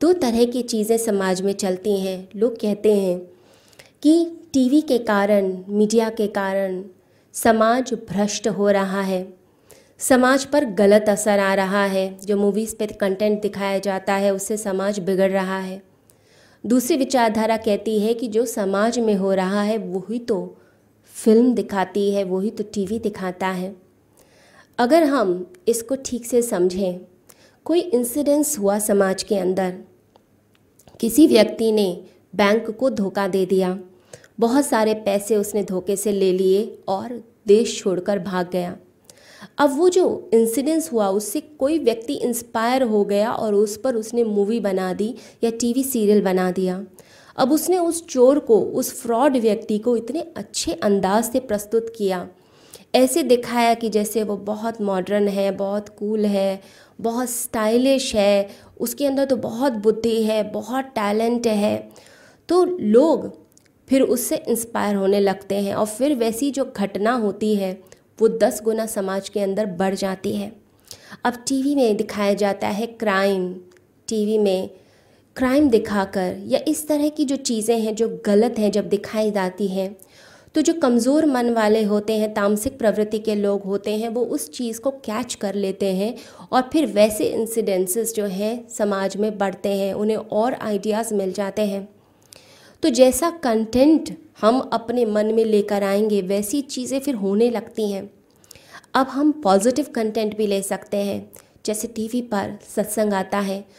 दो तरह की चीज़ें समाज में चलती हैं। लोग कहते हैं कि टीवी के कारण, मीडिया के कारण समाज भ्रष्ट हो रहा है। समाज पर गलत असर आ रहा है। जो मूवीज़ पे कंटेंट दिखाया जाता है, उससे समाज बिगड़ रहा है। दूसरी विचारधारा कहती है कि जो समाज में हो रहा है, वही तो फ़िल्म दिखाती है, वही तो टीवी दिखाता है। अगर हम इसको ठीक से समझें, कोई इंसिडेंस हुआ समाज के अंदर किसी व्यक्ति ने बैंक को धोखा दे दिया। बहुत सारे पैसे उसने धोखे से ले लिए और देश छोड़कर भाग गया। अब वो जो इंसिडेंस हुआ, उससे कोई व्यक्ति इंस्पायर हो गया और उस पर उसने मूवी बना दी या टीवी सीरियल बना दिया। अब उसने उस चोर को, उस फ्रॉड व्यक्ति को इतने अच्छे अंदाज से प्रस्तुत किया। ऐसे दिखाया कि जैसे वो बहुत मॉडर्न है, बहुत कूल है, बहुत स्टाइलिश है उसके अंदर तो बहुत बुद्धि है, बहुत टैलेंट है। तो लोग फिर उससे इंस्पायर होने लगते हैं और फिर वैसी जो घटना होती है, वो दस गुना समाज के अंदर बढ़ जाती है। अब टीवी में दिखाया जाता है क्राइम। टीवी में क्राइम दिखाकर या इस तरह की जो चीज़ें हैं, जो गलत हैं जब दिखाई जाती हैं तो जो कमज़ोर मन वाले होते हैं, तामसिक प्रवृत्ति के लोग होते हैं, वो उस चीज़ को कैच कर लेते हैं और फिर वैसे इंसिडेंसेस जो हैं, समाज में बढ़ते हैं, उन्हें और आइडियाज़ मिल जाते हैं। तो जैसा कंटेंट हम अपने मन में लेकर आएँगे, वैसी चीज़ें फिर होने लगती हैं। अब हम पॉजिटिव कंटेंट भी ले सकते हैं, जैसे टीवी पर सत्संग आता है